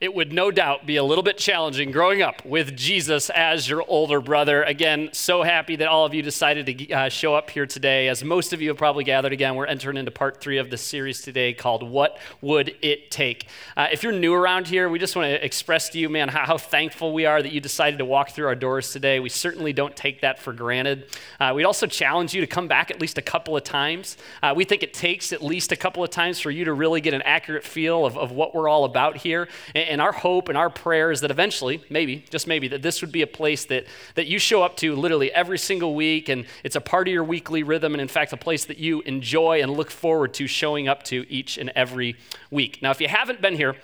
It would no doubt be a little bit challenging growing up with Jesus as your older brother. Again, so happy that all of you decided to uh, show up here today. As most of you have probably gathered again, we're entering into part three of this series today called What Would It Take? Uh, if you're new around here, we just want to express to you, man, how, how, thankful we are that you decided to walk through our doors today. We certainly don't take that for granted. Uh, we'd also challenge you to come back at least a couple of times. Uh, we think it takes at least a couple of times for you to really get an accurate feel of, of what we're all about here. And our hope and our prayer is that eventually, maybe, just maybe, that this would be a place that, that you show up to literally every single week and it's a part of your weekly rhythm and, in fact, a place that you enjoy and look forward to showing up to each and every week. Now, if you haven't been here,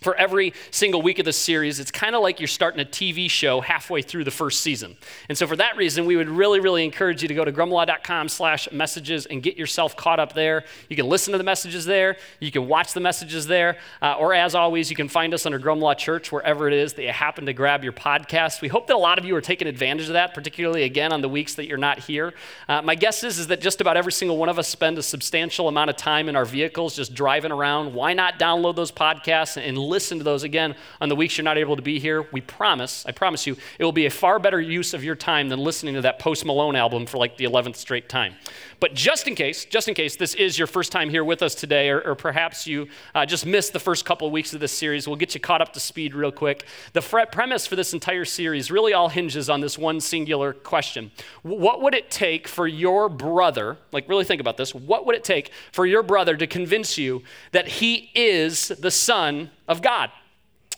for every single week of the series, it's kind of like you're starting a TV show halfway through the first season. And so for that reason, we would really, really encourage you to go to grumlaw.com slash messages and get yourself caught up there. You can listen to the messages there. You can watch the messages there. Uh, or as always, you can find us under Grumlaw Church, wherever it is that you happen to grab your podcast. We hope that a lot of you are taking advantage of that, particularly again on the weeks that you're not here. Uh, my guess is, is that just about every single one of us spend a substantial amount of time in our vehicles just driving around. Why not download those podcasts and listen to those again on the weeks you're not able to be here, we promise, I promise you, it will be a far better use of your time than listening to that Post Malone album for like the 11th straight time. But just in case, just in case this is your first time here with us today, or, or perhaps you uh, just missed the first couple of weeks of this series, we'll get you caught up to speed real quick. The premise for this entire series really all hinges on this one singular question What would it take for your brother, like really think about this, what would it take for your brother to convince you that he is the Son of God?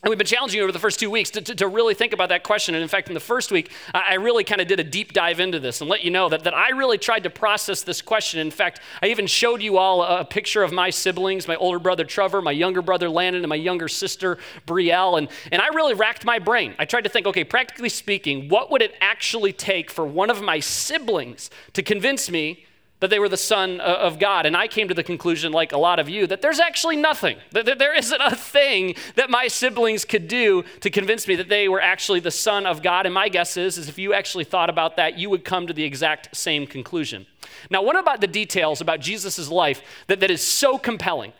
And we've been challenging you over the first two weeks to, to, to, really think about that question. And in fact, in the first week, I really kind of did a deep dive into this and let you know that, that I really tried to process this question. In fact, I even showed you all a, a picture of my siblings my older brother Trevor, my younger brother Landon, and my younger sister Brielle. And, and I really racked my brain. I tried to think okay, practically speaking, what would it actually take for one of my siblings to convince me that they were the Son uh, of God. And I came to the conclusion, like a lot of you, that there's actually nothing, that there isn't a thing that my siblings could do to convince me that they were actually the Son of God. And my guess is, is if you actually thought about that, you would come to the exact same conclusion. Now, what about the details about Jesus' life that, that is so compelling?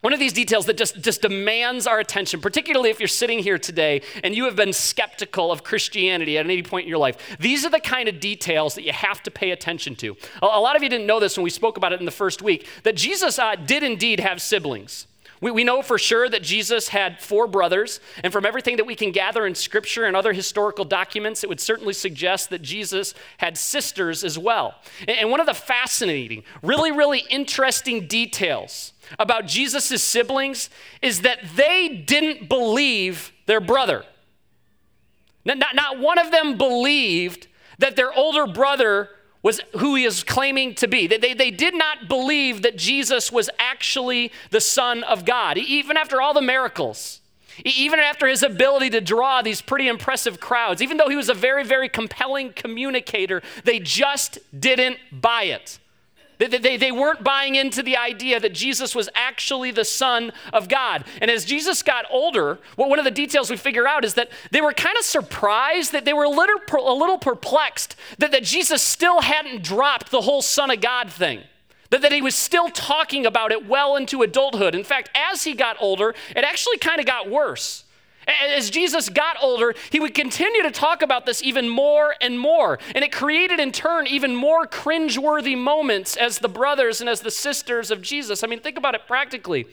One of these details that just, just demands our attention, particularly if you're sitting here today and you have been skeptical of Christianity at any point in your life. These are the kind of details that you have to pay attention to. A, a lot of you didn't know this when we spoke about it in the first week, that Jesus uh, did indeed have siblings. We, we know for sure that Jesus had four brothers, and from everything that we can gather in scripture and other historical documents, it would certainly suggest that Jesus had sisters as well. And, and one of the fascinating, really, really interesting details about Jesus' siblings is that they didn't believe their brother. Not, not one of them believed that their older brother was who he is claiming to be. They, they, they, did not believe that Jesus was actually the Son of God, even after all the miracles, even after his ability to draw these pretty impressive crowds, even though he was a very, very compelling communicator, they just didn't buy it. They, they, they weren't buying into the idea that Jesus was actually the Son of God. And as Jesus got older, well, one of the details we figure out is that they were kind of surprised that they were a little, a little perplexed that, that Jesus still hadn't dropped the whole Son of God thing. That, that he was still talking about it well into adulthood. In fact, as he got older, it actually kind of got worse. As Jesus got older, he would continue to talk about this even more and more. And it created, in turn, even more cringeworthy moments as the brothers and as the sisters of Jesus. I mean, think about it practically.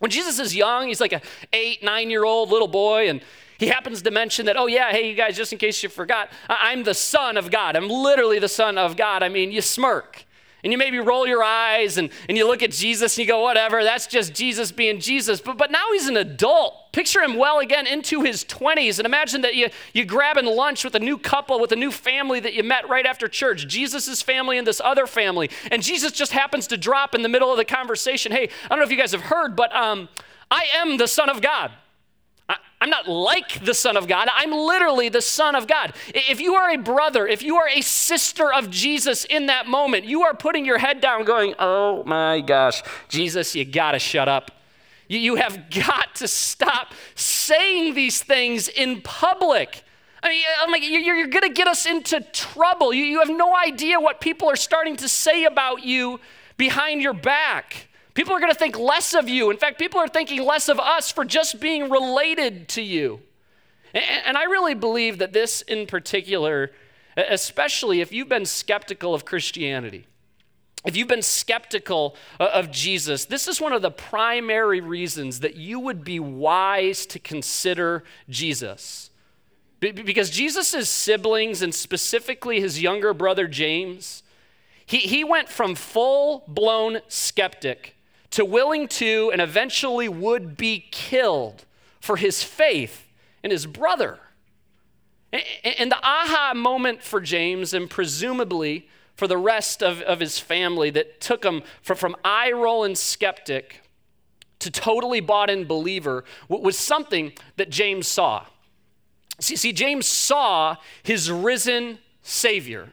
When Jesus is young, he's like a eight, nine year old little boy, and he happens to mention that, oh, yeah, hey, you guys, just in case you forgot, I'm the Son of God. I'm literally the Son of God. I mean, you smirk. And you maybe roll your eyes and, and you look at Jesus and you go, whatever, that's just Jesus being Jesus. But, but now he's an adult. Picture him well again into his 20s. And imagine that you, you grabbing lunch with a new couple, with a new family that you met right after church, Jesus' family and this other family. And Jesus just happens to drop in the middle of the conversation, hey, I don't know if you guys have heard, but um, I am the Son of God. I'm not like the Son of God. I'm literally the Son of God. If you are a brother, if you are a sister of Jesus in that moment, you are putting your head down going, oh my gosh, Jesus, you gotta shut up. You, have got to stop saying these things in public. I mean, I'm like, you're, you're going to get us into trouble. You, you have no idea what people are starting to say about you behind your back. People are going to think less of you. In fact, people are thinking less of us for just being related to you. And I really believe that this in particular, especially if you've been skeptical of Christianity, if you've been skeptical uh, of Jesus, this is one of the primary reasons that you would be wise to consider Jesus. Because Jesus' siblings, and specifically his younger brother James, he, he went from full blown skeptic to willing to and eventually would be killed for his faith in his brother. And the aha moment for James, and presumably for the rest of, of his family that took him from, from eye rolling skeptic to totally bought in believer was something that James saw. See, see, James saw his risen Savior,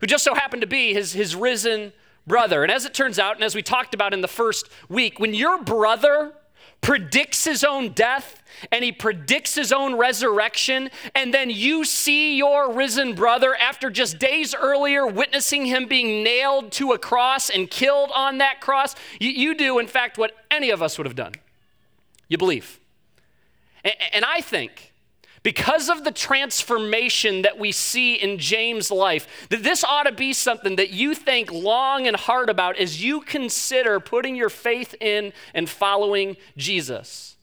who just so happened to be his, his risen brother. And as it turns out, and as we talked about in the first week, when your brother predicts his own death and he predicts his own resurrection, and then you see your risen brother after just days earlier witnessing him being nailed to a cross and killed on that cross, you, you do, in fact, what any of us would have done. You believe. And, and I think because of the transformation that we see in James' life, that this ought to be something that you think long and hard about as you consider putting your faith in and following Jesus.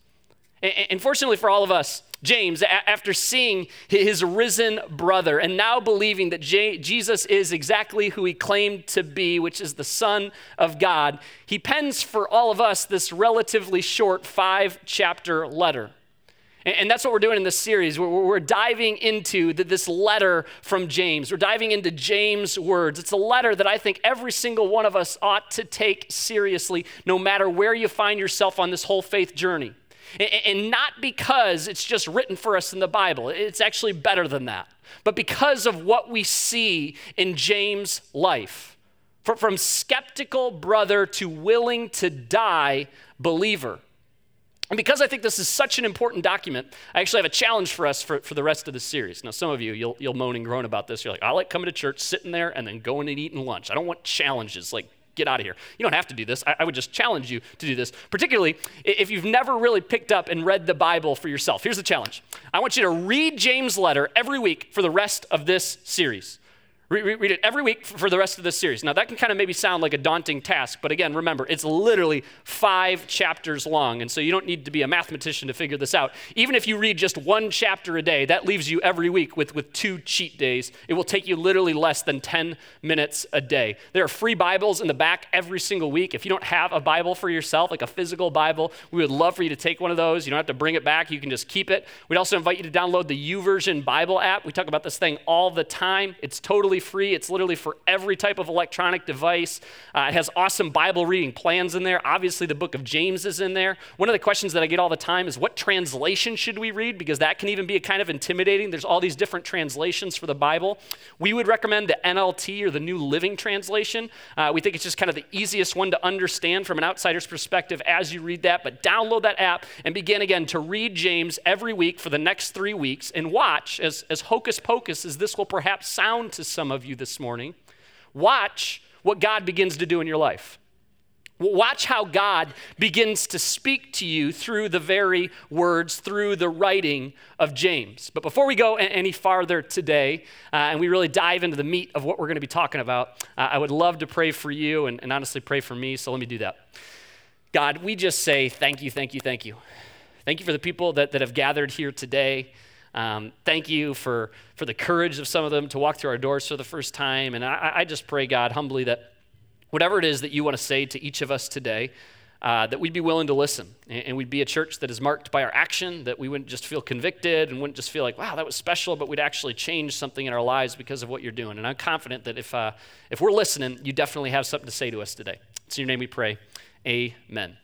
And fortunately for all of us, James, after seeing his risen brother and now believing that Jesus is exactly who he claimed to be, which is the Son of God, he pens for all of us this relatively short five chapter letter. And that's what we're doing in this series. We're, diving into this letter from James. We're diving into James' words. It's a letter that I think every single one of us ought to take seriously, no matter where you find yourself on this whole faith journey. And not because it's just written for us in the Bible, it's actually better than that, but because of what we see in James' life. From skeptical brother to willing to die believer. And because I think this is such an important document, I actually have a challenge for us for, for the rest of the series. Now, some of you, you'll, you'll moan and groan about this. You're like, I like coming to church, sitting there, and then going and eating lunch. I don't want challenges like, get out of here. You don't have to do this. I, I, would just challenge you to do this, particularly if you've never really picked up and read the Bible for yourself. Here's the challenge I want you to read James' letter every week for the rest of this series. Read it every week for the rest of this series. Now, that can kind of maybe sound like a daunting task, but again, remember, it's literally five chapters long, and so you don't need to be a mathematician to figure this out. Even if you read just one chapter a day, that leaves you every week with, with two cheat days. It will take you literally less than 10 minutes a day. There are free Bibles in the back every single week. If you don't have a Bible for yourself, like a physical Bible, we would love for you to take one of those. You don't have to bring it back, you can just keep it. We'd also invite you to download the YouVersion Bible app. We talk about this thing all the time, it's totally free. It's literally for every type of electronic device. Uh, it has awesome Bible reading plans in there. Obviously, the book of James is in there. One of the questions that I get all the time is what translation should we read? Because that can even be a kind of intimidating. There's all these different translations for the Bible. We would recommend the NLT or the New Living Translation. Uh, we think it's just kind of the easiest one to understand from an outsider's perspective as you read that. But download that app and begin again to read James every week for the next three weeks and watch as, as hocus pocus as this will perhaps sound to some of you this morning, watch what God begins to do in your life. Watch how God begins to speak to you through the very words, through the writing of James. But before we go any farther today, uh, and we really dive into the meat of what we're going to be talking about, uh, I would love to pray for you and, and honestly pray for me, so let me do that. God, we just say thank you, thank you, thank you. Thank you for the people that, that have gathered here today. Um, thank you for, for the courage of some of them to walk through our doors for the first time. And I, I just pray, God, humbly, that whatever it is that you want to say to each of us today, uh, that we'd be willing to listen and, and, we'd be a church that is marked by our action, that we wouldn't just feel convicted and wouldn't just feel like, wow, that was special, but we'd actually change something in our lives because of what you're doing. And I'm confident that if, uh, if we're listening, you definitely have something to say to us today. It's in your name we pray. Amen.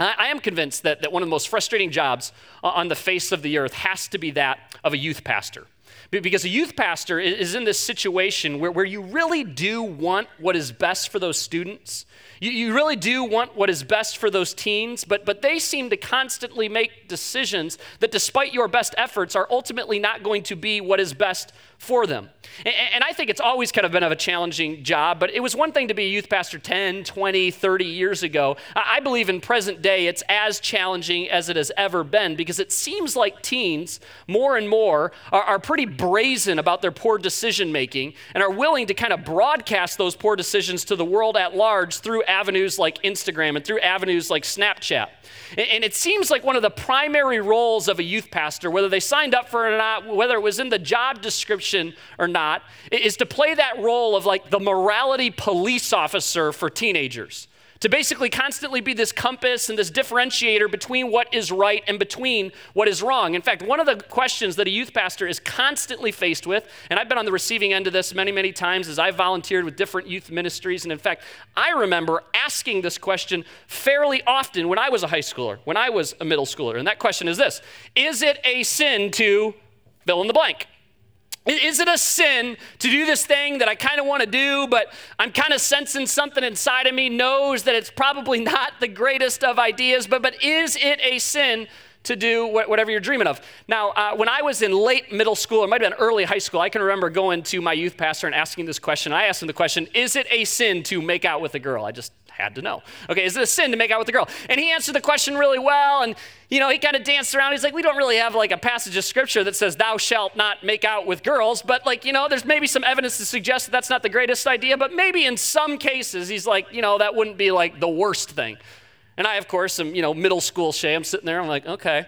I am convinced that, that one of the most frustrating jobs on the face of the earth has to be that of a youth pastor. Because a youth pastor is in this situation where, where you really do want what is best for those students. You, you really do want what is best for those teens, but, but they seem to constantly make decisions that, despite your best efforts, are ultimately not going to be what is best for them. And I think it's always kind of been of a challenging job, but it was one thing to be a youth pastor 10, 20, 30 years ago. I believe in present day it's as challenging as it has ever been because it seems like teens, more and more, are, are pretty brazen about their poor decision making and are willing to kind of broadcast those poor decisions to the world at large through avenues like Instagram and through avenues like Snapchat. And it seems like one of the primary roles of a youth pastor, whether they signed up for it or not, whether it was in the job description or not, is to play that role of like the morality police officer for teenagers to basically constantly be this compass and this differentiator between what is right and between what is wrong. In fact, one of the questions that a youth pastor is constantly faced with, and I've been on the receiving end of this many, many times as I've volunteered with different youth ministries. And in fact, I remember asking this question fairly often when I was a high schooler, when I was a middle schooler. And that question is this Is it a sin to fill in the blank? Is it a sin to do this thing that I kind of want to do, but I'm kind of sensing something inside of me knows that it's probably not the greatest of ideas, but, but is it a sin to do whatever you're dreaming of? Now, uh, when I was in late middle school, or might have been early high school, I can remember going to my youth pastor and asking this question. I asked him the question, is it a sin to make out with a girl? I just had to know. Okay, is it a sin to make out with a girl? And he answered the question really well. And, you know, he kind of danced around. He's like, we don't really have like a passage of scripture that says, thou shalt not make out with girls. But, like, you know, there's maybe some evidence to suggest that that's not the greatest idea. But maybe in some cases, he's like, you know, that wouldn't be like the worst thing. And I, of course, am, you know, middle school Shay. I'm sitting there. I'm like, okay.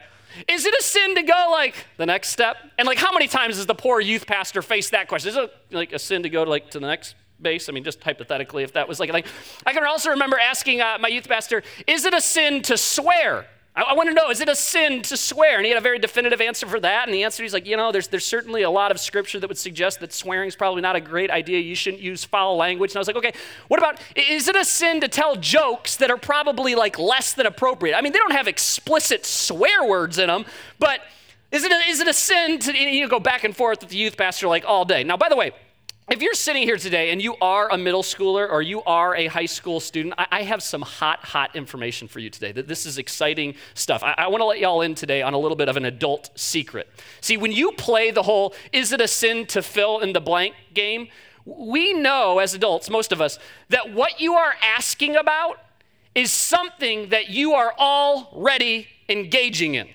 Is it a sin to go like the next step? And like, how many times does the poor youth pastor face that question? Is it like a sin to go like to the next base? I mean, just hypothetically, if that was like thing. I can also remember asking uh, my youth pastor, is it a sin to swear? I, I want to know, is it a sin to swear? And he had a very definitive answer for that. And the answer, he's like, you know, there's, there's certainly a lot of scripture that would suggest that swearing is probably not a great idea. You shouldn't use foul language. And I was like, okay, what about, is it a sin to tell jokes that are probably like less than appropriate? I mean, they don't have explicit swear words in them, but is it a, is it a sin to you know, go back and forth with the youth pastor like all day? Now, by the way, if you're sitting here today and you are a middle schooler or you are a high school student, I, I have some hot, hot information for you today. That this is exciting stuff. I, I want to let y'all in today on a little bit of an adult secret. See, when you play the whole "is it a sin to fill in the blank" game, we know as adults, most of us, that what you are asking about is something that you are already engaging in.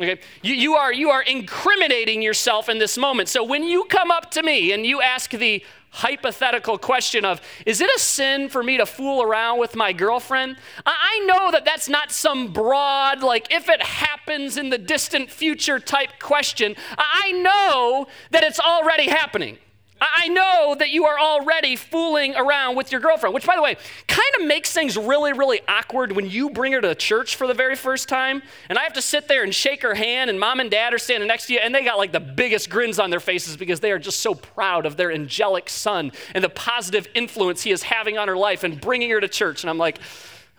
Okay? You, you, are, you are incriminating yourself in this moment. So when you come up to me and you ask the hypothetical question of, is it a sin for me to fool around with my girlfriend? I know that that's not some broad, like, if it happens in the distant future type question. I know that it's already happening. I know that you are already fooling around with your girlfriend, which, by the way, kind of makes things really, really awkward when you bring her to church for the very first time. And I have to sit there and shake her hand, and mom and dad are standing next to you, and they got like the biggest grins on their faces because they are just so proud of their angelic son and the positive influence he is having on her life and bringing her to church. And I'm like,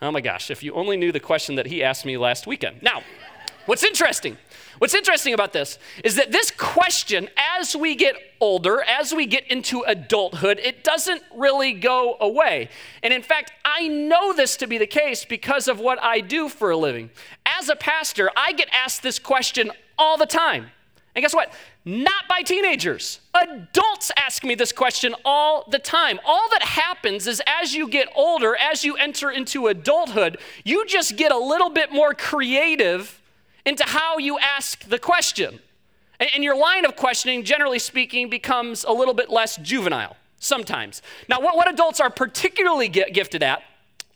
oh my gosh, if you only knew the question that he asked me last weekend. Now, what's interesting What's interesting about this is that this question, as we get older, as we get into adulthood, it doesn't really go away. And in fact, I know this to be the case because of what I do for a living. As a pastor, I get asked this question all the time. And guess what? Not by teenagers. Adults ask me this question all the time. All that happens is as you get older, as you enter into adulthood, you just get a little bit more creative into how you ask the question. And your line of questioning, generally speaking, becomes a little bit less juvenile sometimes. Now, what, adults are particularly gifted at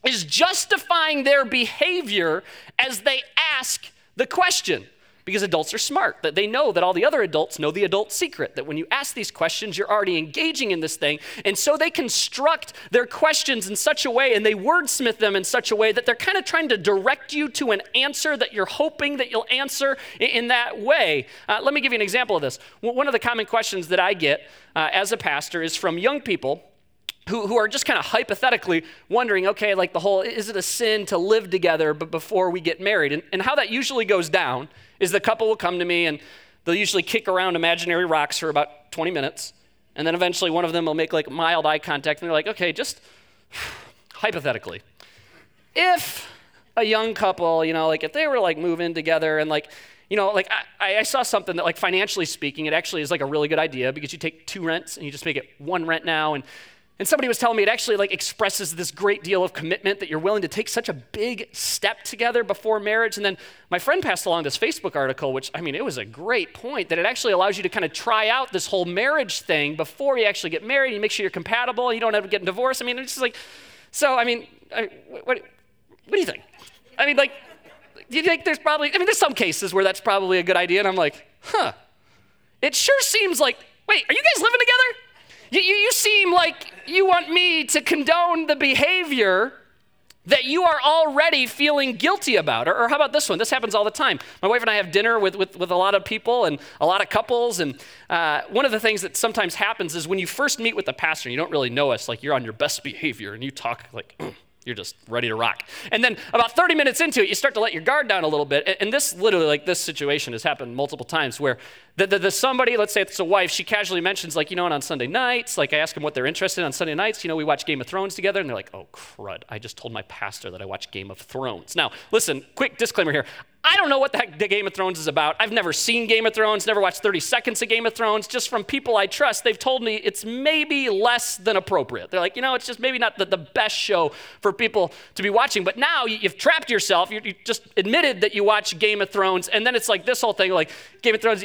is justifying their behavior as they ask the question because adults are smart that they know that all the other adults know the adult secret that when you ask these questions you're already engaging in this thing. And so they construct their questions in such a way and they wordsmith them in such a way that they're kind of trying to direct you to an answer that you're hoping that you'll answer in that way. Uh, let me give you an example of this. One of the common questions that i get uh, as a pastor is from young people who, who are just kind of hypothetically wondering, okay, like the whole, is it a sin to live together but before we get married? And, and how that usually goes down is the couple will come to me and they'll usually kick around imaginary rocks for about 20 minutes. And then eventually one of them will make like mild eye contact and they're like, okay, just hypothetically, if a young couple, you know, like if they were like moving together and like, you know, like I, I saw something that like financially speaking, it actually is like a really good idea because you take two rents and you just make it one rent now. And and somebody was telling me it actually like expresses this great deal of commitment that you're willing to take such a big step together before marriage. And then my friend passed along this Facebook article, which I mean, it was a great point that it actually allows you to kind of try out this whole marriage thing before you actually get married. You make sure you're compatible. You don't ever get divorced. I mean, it's just like, so I mean, I, what, what do you think? I mean, like, do you think there's probably? I mean, there's some cases where that's probably a good idea, and I'm like, huh. It sure seems like. Wait, are you guys living together? You, you, you seem like you want me to condone the behavior that you are already feeling guilty about. Or, or, how about this one? This happens all the time. My wife and I have dinner with, with, with a lot of people and a lot of couples. And uh, one of the things that sometimes happens is when you first meet with the pastor, and you don't really know us, like you're on your best behavior and you talk like, you're just ready to rock. And then about 30 minutes into it, you start to let your guard down a little bit. And this literally, like this situation has happened multiple times where the, the, the, somebody, let's say it's a wife, she casually mentions, like, you know, and on Sunday nights, like I ask them what they're interested in on Sunday nights, you know, we watch Game of Thrones together, and they're like, oh, crud, I just told my pastor that I watch Game of Thrones. Now, listen, quick disclaimer here. I don't know what the heck Game of Thrones is about. I've never seen Game of Thrones, never watched 30 seconds of Game of Thrones. Just from people I trust, they've told me it's maybe less than appropriate. They're like, you know, it's just maybe not the, the best show for people to be watching. But now you, have trapped yourself. You, you just admitted that you watch Game of Thrones, and then it's like this whole thing like, Game of Thrones,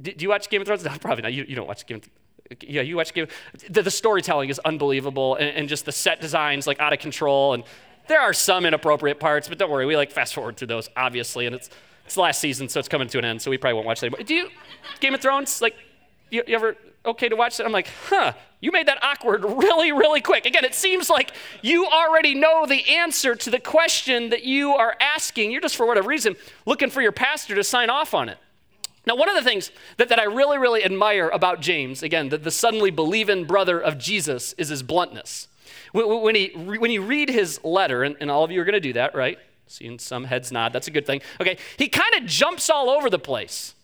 do you watch Game of Thrones? No, probably not. You, you don't watch Game of Thrones yeah, you watch Game. The, the storytelling is unbelievable, and, and, just the set designs like out of control. And there are some inappropriate parts, but don't worry, we like fast forward through those, obviously. And it's it's the last season, so it's coming to an end, so we probably won't watch it anymore. Do you Game of Thrones? Like, you, you ever okay to watch it? I'm like, huh, you made that awkward really, really quick. Again, it seems like you already know the answer to the question that you are asking. You're just, for whatever reason, looking for your pastor to sign off on it. Now, one of the things that, that I really, really admire about James, again, the, the suddenly believing brother of Jesus, is his bluntness. When, he, when you read his letter, and, and all of you are going to do that, right? Seeing some heads nod, that's a good thing. Okay, he kind of jumps all over the place.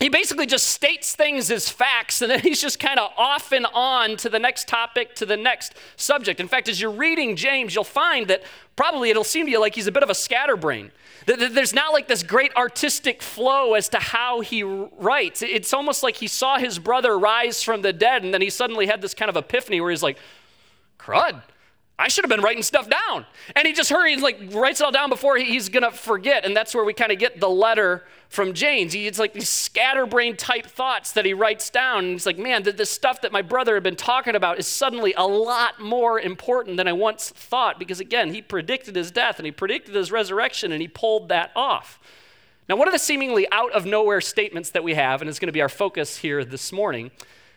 He basically just states things as facts, and then he's just kind of off and on to the next topic, to the next subject. In fact, as you're reading James, you'll find that probably it'll seem to you like he's a bit of a scatterbrain. That there's not like this great artistic flow as to how he writes. It's almost like he saw his brother rise from the dead, and then he suddenly had this kind of epiphany where he's like, crud. I should have been writing stuff down. And he just hurries, like, writes it all down before he's to forget. And that's where we kind of get the letter from James. It's like these scatterbrain type thoughts that he writes down. And he's like, man, the, the stuff that my brother had been talking about is suddenly a lot more important than I once thought. Because again, he predicted his death and he predicted his resurrection and he pulled that off. Now, one of the seemingly out of nowhere statements that we have, and it's going to be our focus here this morning,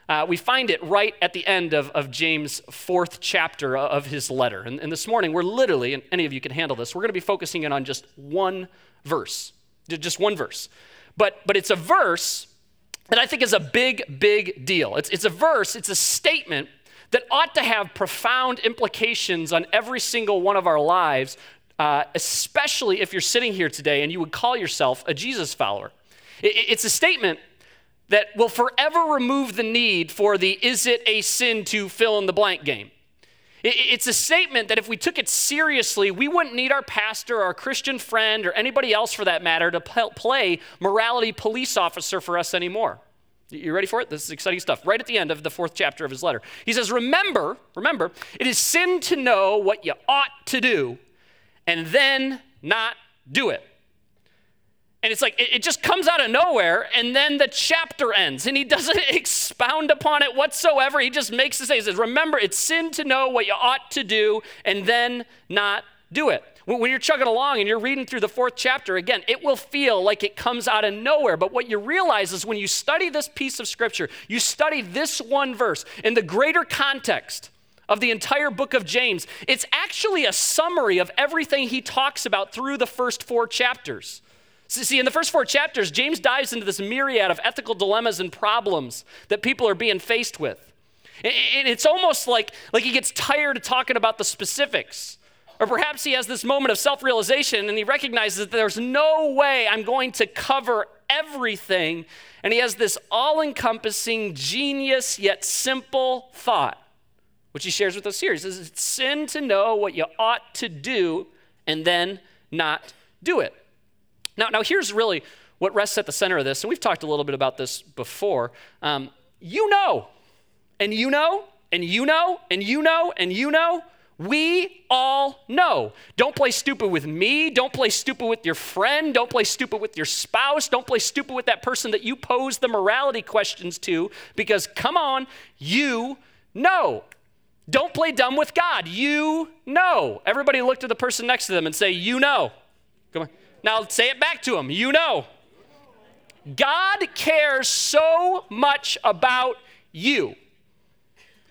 uh, we find it right at the end of, of James' fourth chapter of his letter. And, and this morning, we're literally, and any of you can handle this, we're going to be focusing in on just one verse. Just one verse. But, but it's a verse that I think is a big, big deal. It's, it's a verse, it's a statement that ought to have profound implications on every single one of our lives, uh, especially if you're sitting here today and you would call yourself a Jesus follower. It, it's a statement that will forever remove the need for the is it a sin to fill in the blank game. It's a statement that if we took it seriously, we wouldn't need our pastor or our Christian friend or anybody else for that matter to play morality police officer for us anymore. You ready for it? This is exciting stuff. Right at the end of the fourth chapter of his letter. He says, Remember, remember, it is sin to know what you ought to do and then not do it. And it's like, it, just comes out of nowhere, and then the chapter ends, and he doesn't expound upon it whatsoever. He just makes it say, he says, Remember, it's sin to know what you ought to do and then not do it. When you're chugging along and you're reading through the fourth chapter, again, it will feel like it comes out of nowhere. But what you realize is when you study this piece of scripture, you study this one verse in the greater context of the entire book of James, it's actually a summary of everything he talks about through the first four chapters. See, in the first four chapters, James dives into this myriad of ethical dilemmas and problems that people are being faced with. And it's almost like, like he gets tired of talking about the specifics. Or perhaps he has this moment of self realization and he recognizes that there's no way I'm going to cover everything. And he has this all encompassing, genius, yet simple thought, which he shares with us here. He says, It's sin to know what you ought to do and then not do it. Now, now here's really what rests at the center of this, and we've talked a little bit about this before. Um, you know, and you know, and you know, and you know, and you know we all know. Don't play stupid with me. Don't play stupid with your friend. Don't play stupid with your spouse. Don't play stupid with that person that you pose the morality questions to because, come on, you know. Don't play dumb with God. You know. Everybody look to the person next to them and say, You know. Come on. Now say it back to him. You know. God cares so much about you,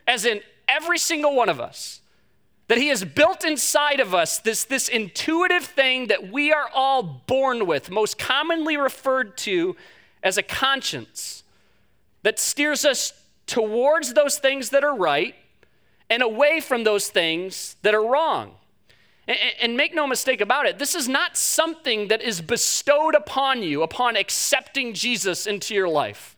as in every single one of us that He has built inside of us this, this intuitive thing that we are all born with, most commonly referred to as a conscience, that steers us towards those things that are right and away from those things that are wrong. And, make no mistake about it, this is not something that is bestowed upon you upon accepting Jesus into your life.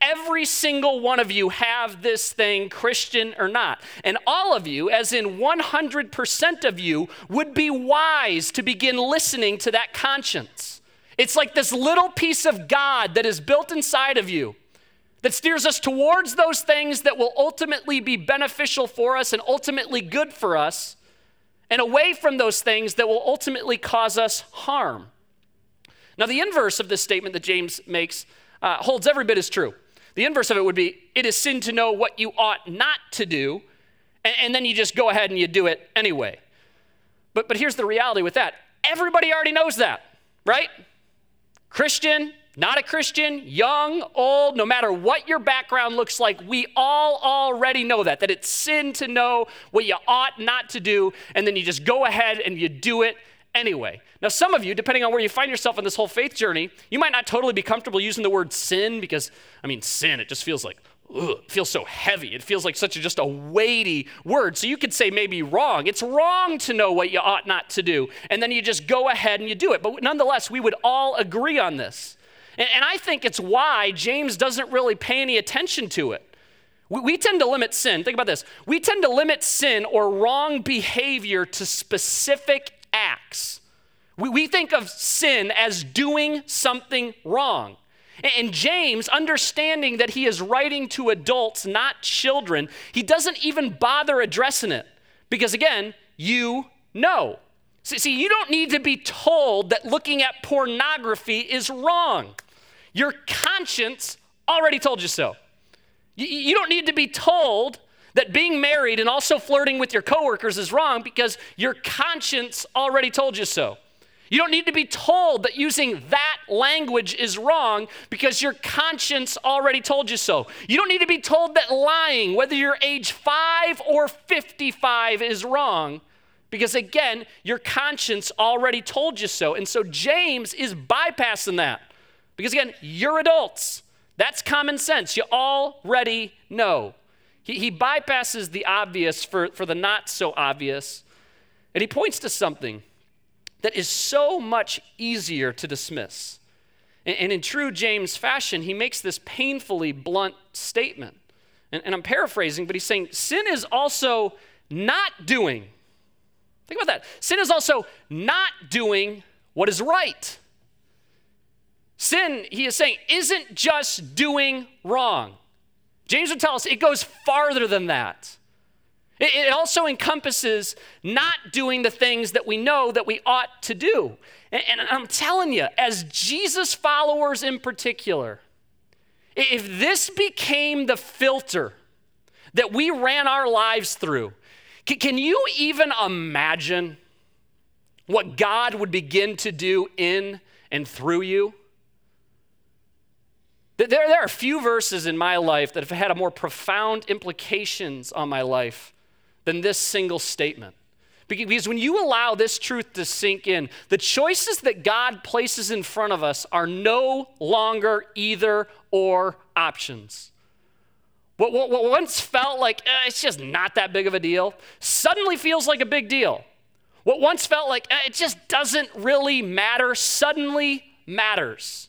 Every single one of you have this thing, Christian or not. And all of you, as in 100% of you, would be wise to begin listening to that conscience. It's like this little piece of God that is built inside of you that steers us towards those things that will ultimately be beneficial for us and ultimately good for us, and away from those things that will ultimately cause us harm. Now, the inverse of this statement that James makes uh, holds every bit as true. The inverse of it would be it is sin to know what you ought not to do, and, and then you just go ahead and you do it anyway. But, but here's the reality with that everybody already knows that, right? Christian, not a Christian, young, old, no matter what your background looks like, we all already know that, that it's sin to know what you ought not to do, and then you just go ahead and you do it anyway. Now, some of you, depending on where you find yourself in this whole faith journey, you might not totally be comfortable using the word sin because, I mean, sin, it just feels like, ugh, it feels so heavy. It feels like such a, just a weighty word. So you could say maybe wrong. It's wrong to know what you ought not to do. And then you just go ahead and you do it. But nonetheless, we would all agree on this. And, and I think it's why James doesn't really pay any attention to it. We, we tend to limit sin. Think about this. We tend to limit sin or wrong behavior to specific acts. We, we think of sin as doing something wrong. And James, understanding that he is writing to adults, not children, he doesn't even bother addressing it. Because again, you know. See, see, you don't need to be told that looking at pornography is wrong. Your conscience already told you so. You, you don't need to be told that being married and also flirting with your coworkers is wrong because your conscience already told you so. You don't need to be told that using that language is wrong because your conscience already told you so. You don't need to be told that lying, whether you're age 5 or 55, is wrong because, again, your conscience already told you so. And so James is bypassing that because, again, you're adults. That's common sense. You already know. He, he bypasses the obvious for, for the not so obvious, and he points to something that is so much easier to dismiss. And, and in true James fashion, he makes this painfully blunt statement. And, and I'm paraphrasing, but he's saying sin is also not doing. Think about that. Sin is also not doing what is right. Sin, he is saying, isn't just doing wrong. James would tell us it goes farther than that. It, also encompasses not doing the things that we know that we ought to do. And, I'm telling you, as Jesus followers in particular, if this became the filter that we ran our lives through, can you even imagine what God would begin to do in and through you? There, there are few verses in my life that have had a more profound implications on my life than this single statement. Because when you allow this truth to sink in, the choices that God places in front of us are no longer either or options. What, what, what once felt like eh, it's just not that big of a deal suddenly feels like a big deal. What once felt like eh, it just doesn't really matter suddenly matters.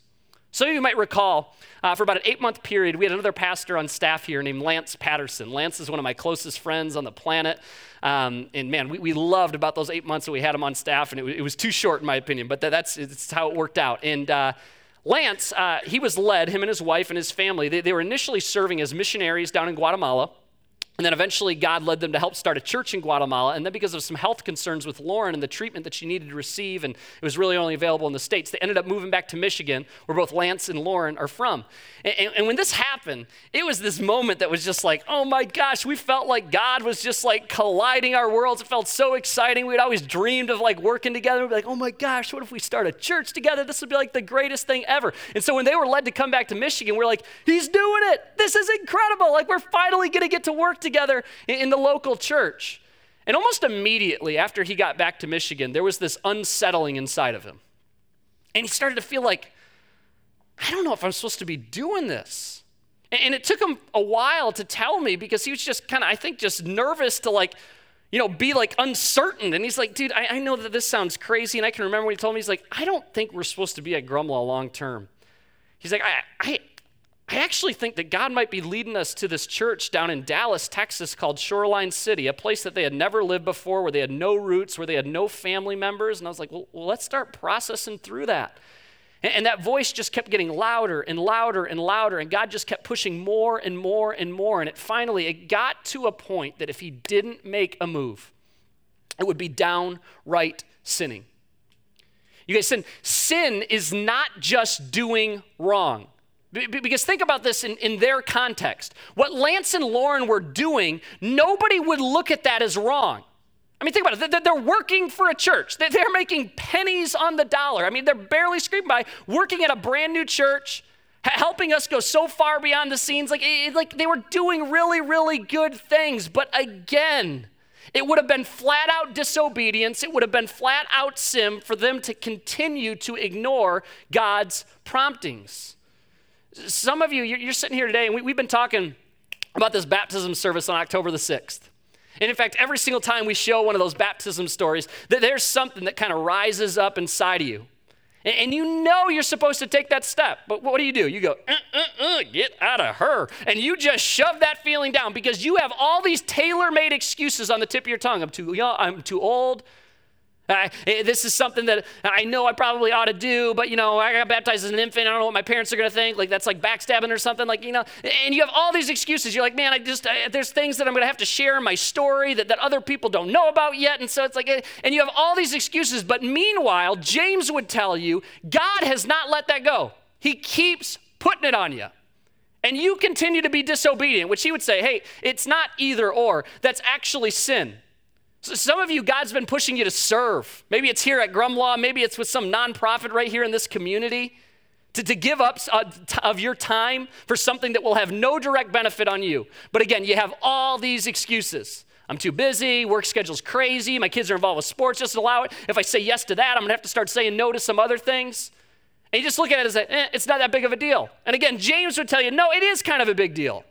Some of you might recall uh, for about an eight month period, we had another pastor on staff here named Lance Patterson. Lance is one of my closest friends on the planet. Um, and man, we, we loved about those eight months that we had him on staff, and it, it was too short, in my opinion, but that, that's, it's how it worked out. And uh, Lance, uh, he was led, him and his wife and his family, they, they were initially serving as missionaries down in Guatemala. And then eventually, God led them to help start a church in Guatemala. And then, because of some health concerns with Lauren and the treatment that she needed to receive, and it was really only available in the States, they ended up moving back to Michigan, where both Lance and Lauren are from. And, and, and when this happened, it was this moment that was just like, oh my gosh, we felt like God was just like colliding our worlds. It felt so exciting. We'd always dreamed of like working together. We'd be like, oh my gosh, what if we start a church together? This would be like the greatest thing ever. And so, when they were led to come back to Michigan, we're like, he's doing it. This is incredible. Like, we're finally going to get to work together in in the local church. And almost immediately after he got back to Michigan, there was this unsettling inside of him. And he started to feel like, I don't know if I'm supposed to be doing this. And it took him a while to tell me because he was just kind of, I think, just nervous to like, you know, be like uncertain. And he's like, dude, I, I, know that this sounds crazy. And I can remember when he told me, he's like, I don't think we're supposed to be at Grumlaw long term. He's like, I, I, I actually think that God might be leading us to this church down in Dallas, Texas, called Shoreline City, a place that they had never lived before, where they had no roots, where they had no family members. And I was like, well, let's start processing through that. And, and that voice just kept getting louder and louder and louder, and God just kept pushing more and more and more. And it finally, it got to a point that if he didn't make a move, it would be downright sinning. You guys, sin, sin is not just doing wrong. Because think about this in, in their context. What Lance and Lauren were doing, nobody would look at that as wrong. I mean, think about it. They're working for a church. They're making pennies on the dollar. I mean, they're barely scraping by, working at a brand new church, helping us go so far beyond the scenes. Like, like they were doing really, really good things. But again, it would have been flat out disobedience. It would have been flat out sin for them to continue to ignore God's promptings. Some of you, you're, sitting here today, and we, we've been talking about this baptism service on October the 6th. And in fact, every single time we show one of those baptism stories, that there's something that kind of rises up inside of you. And, and, you know you're supposed to take that step. But what do you do? You go, uh, uh, uh, get out of her. And you just shove that feeling down because you have all these tailor made excuses on the tip of your tongue. I'm too young, I'm too old, I, eh, this is something that I know I probably ought to do, but you know, I got baptized as an infant. I don't know what my parents are going to think. Like that's like backstabbing or something. Like you know, and you have all these excuses. You're like, man, I just I, there's things that I'm going to have to share in my story that, that other people don't know about yet, and so it's like, eh, and you have all these excuses. But meanwhile, James would tell you, God has not let that go. He keeps putting it on you. And you continue to be disobedient, which he would say, hey, it's not either or. That's actually sin. So some of you, God's been pushing you to serve. Maybe it's here at Grumlaw, maybe it's with some nonprofit right here in this community. To, to give up uh, of your time for something that will have no direct benefit on you. But again, you have all these excuses. I'm too busy, work schedule's crazy, my kids are involved with sports, just allow it. If I say yes to that, I'm gonna have to start saying no to some other things. And you just look at it as, a, eh, it's not that big of a deal. And again, James would tell you, no, it is kind of a big deal.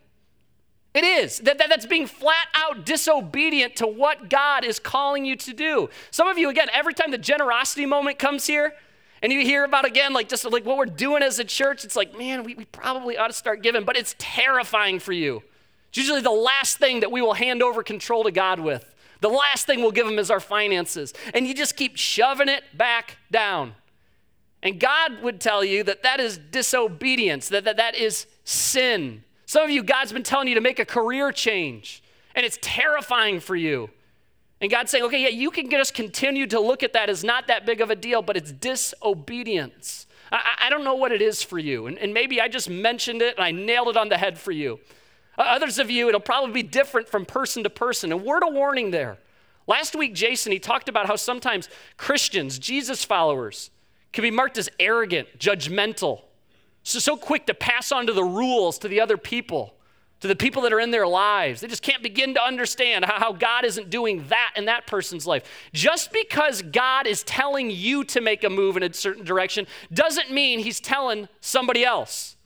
It is. That, that, that's being flat out disobedient to what God is calling you to do. Some of you, again, every time the generosity moment comes here, and you hear about again, like just like what we're doing as a church, it's like, man, we, we probably ought to start giving, but it's terrifying for you. It's usually the last thing that we will hand over control to God with. The last thing we'll give Him is our finances. And you just keep shoving it back down. And God would tell you that that is disobedience, that that, that is sin. Some of you, God's been telling you to make a career change, and it's terrifying for you. And God's saying, okay, yeah, you can just continue to look at that as not that big of a deal, but it's disobedience. I, I don't know what it is for you. And, and, maybe I just mentioned it and I nailed it on the head for you. Others of you, it'll probably be different from person to person. A word of warning there. Last week, Jason, he talked about how sometimes Christians, Jesus followers, can be marked as arrogant, judgmental, so, so quick to pass on to the rules to the other people, to the people that are in their lives. They just can't begin to understand how, how God isn't doing that in that person's life. Just because God is telling you to make a move in a certain direction doesn't mean He's telling somebody else.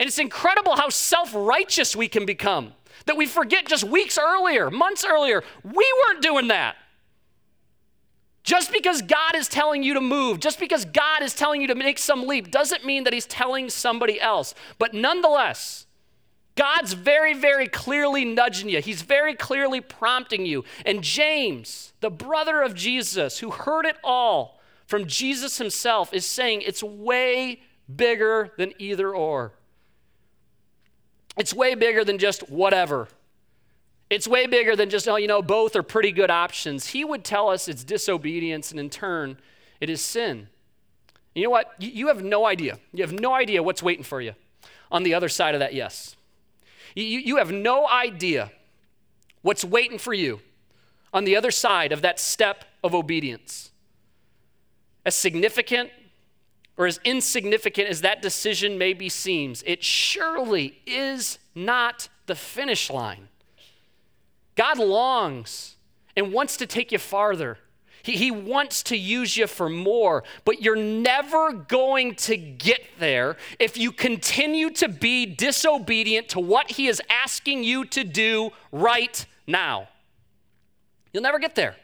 And it's incredible how self righteous we can become that we forget just weeks earlier, months earlier, we weren't doing that. Just because God is telling you to move, just because God is telling you to make some leap, doesn't mean that He's telling somebody else. But nonetheless, God's very, very clearly nudging you. He's very clearly prompting you. And James, the brother of Jesus, who heard it all from Jesus himself, is saying it's way bigger than either or. It's way bigger than just whatever. It's way bigger than just, oh, you know, both are pretty good options. He would tell us it's disobedience, and in turn, it is sin. You know what? You have no idea. You have no idea what's waiting for you on the other side of that yes. You, you have no idea what's waiting for you on the other side of that step of obedience. As significant or as insignificant as that decision maybe seems, it surely is not the finish line. God longs and wants to take you farther. He, he wants to use you for more, but you're never going to get there if you continue to be disobedient to what He is asking you to do right now. You'll never get there.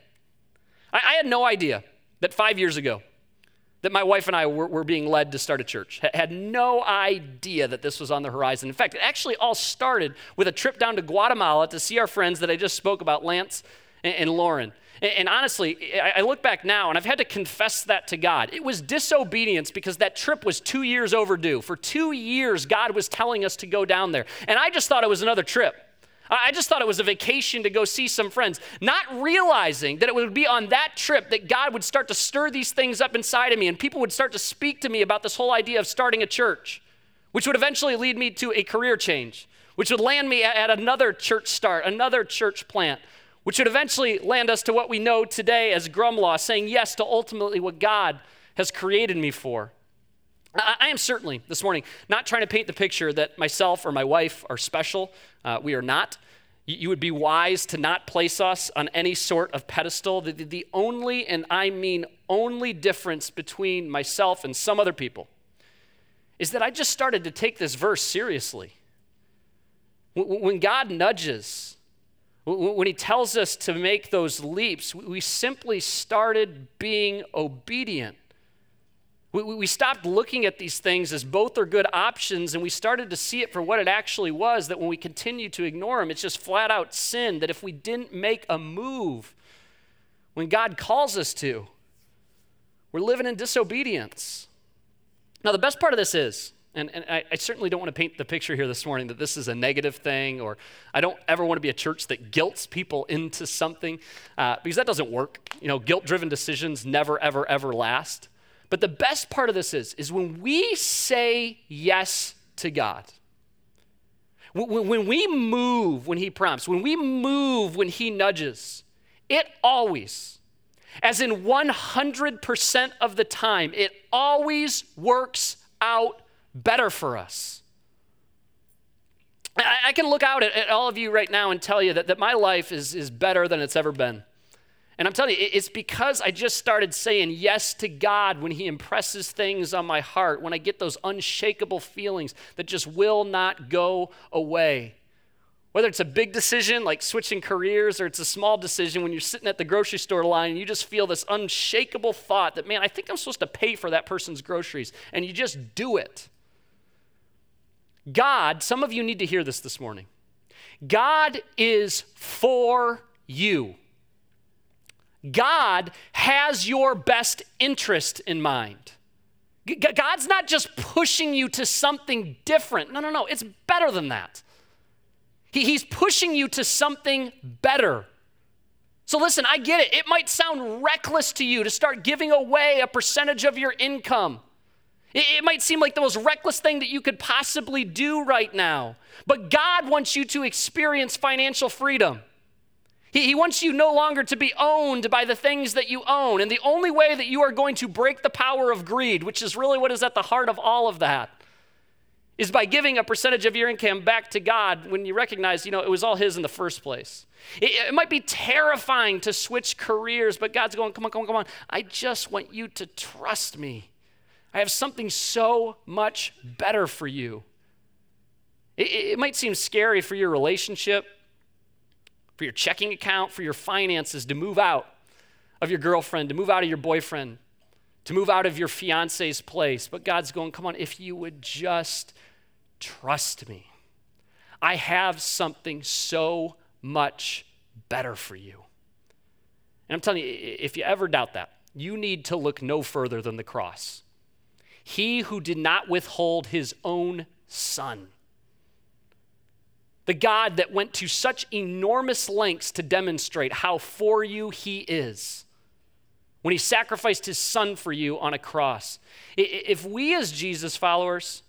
I, I had no idea that five years ago, that my wife and I were, were, being led to start a church. H- had no idea that this was on the horizon. In fact, it actually all started with a trip down to Guatemala to see our friends that I just spoke about, Lance and, and Lauren. And, and honestly, I, I look back now and I've had to confess that to God. It was disobedience because that trip was two years overdue. For two years, God was telling us to go down there. And I just thought it was another trip. I just thought it was a vacation to go see some friends, not realizing that it would be on that trip that God would start to stir these things up inside of me and people would start to speak to me about this whole idea of starting a church, which would eventually lead me to a career change, which would land me at another church start, another church plant, which would eventually land us to what we know today as Grumlaw, saying yes to ultimately what God has created me for. I am certainly this morning not trying to paint the picture that myself or my wife are special. Uh, we are not. You would be wise to not place us on any sort of pedestal. The, the only, and I mean only, difference between myself and some other people is that I just started to take this verse seriously. When God nudges when he tells us to make those leaps, we simply started being obedient. We, stopped looking at these things as both are good options and we started to see it for what it actually was that when we continue to ignore them, it's just flat out sin. That if we didn't make a move when God calls us to, we're living in disobedience. Now, the best part of this is and, and I, I, certainly don't want to paint the picture here this morning that this is a negative thing, or I don't ever want to be a church that guilts people into something, uh, because that doesn't work. You know, guilt driven decisions never, ever, ever last. But the best part of this is, is when we say yes to God, when, we move when He prompts, when we move when He nudges, it always, as in 100% of the time, it always works out better for us. I, I can look out at, at, all of you right now and tell you that, that my life is, is better than it's ever been. And I'm telling you, it's because I just started saying yes to God when He impresses things on my heart, when I get those unshakable feelings that just will not go away. Whether it's a big decision like switching careers or it's a small decision when you're sitting at the grocery store line and you just feel this unshakable thought that, man, I think I'm supposed to pay for that person's groceries. And you just do it. God, some of you need to hear this this morning. God is for you. God has your best interest in mind. God's not just pushing you to something different. No, no, no. It's better than that. he's pushing you to something better. So, listen, I get it. It might sound reckless to you to start giving away a percentage of your income. It, it might seem like the most reckless thing that you could possibly do right now. But God wants you to experience financial freedom. He, he wants you no longer to be owned by the things that you own. And the only way that you are going to break the power of greed, which is really what is at the heart of all of that, is by giving a percentage of your income back to God when you recognize, you know, it was all His in the first place. It, it, might be terrifying to switch careers, but God's going, come on, come on, come on. I just want you to trust me. I have something so much better for you. It, it might seem scary for your relationship, for your checking account, for your finances to move out of your girlfriend, to move out of your boyfriend, to move out of your fiance's place. But God's going, come on, if you would just trust me, I have something so much better for you. And I'm telling you, if you ever doubt that, you need to look no further than the cross. He who did not withhold his own son. The God that went to such enormous lengths to demonstrate how for you he is when he sacrificed his son for you on a cross. If we, as Jesus followers,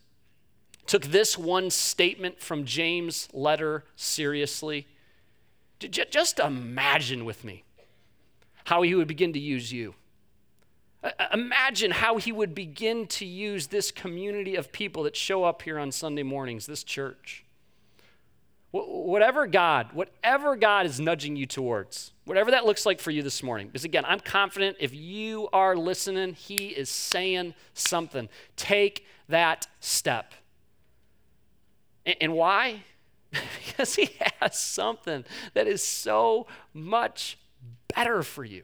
took this one statement from James' letter seriously, just imagine with me how he would begin to use you. Imagine how he would begin to use this community of people that show up here on Sunday mornings, this church. Whatever God, whatever God is nudging you towards, whatever that looks like for you this morning. Because again, I'm confident if you are listening, He is saying something. Take that step. And why? because He has something that is so much better for you.